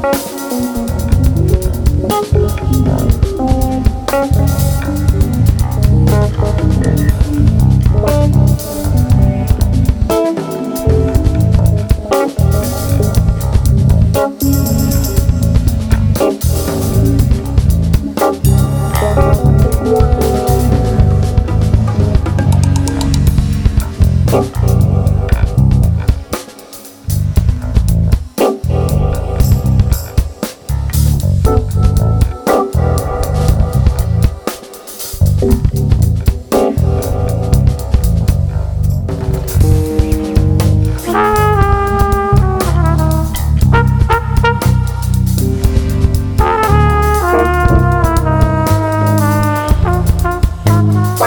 Thank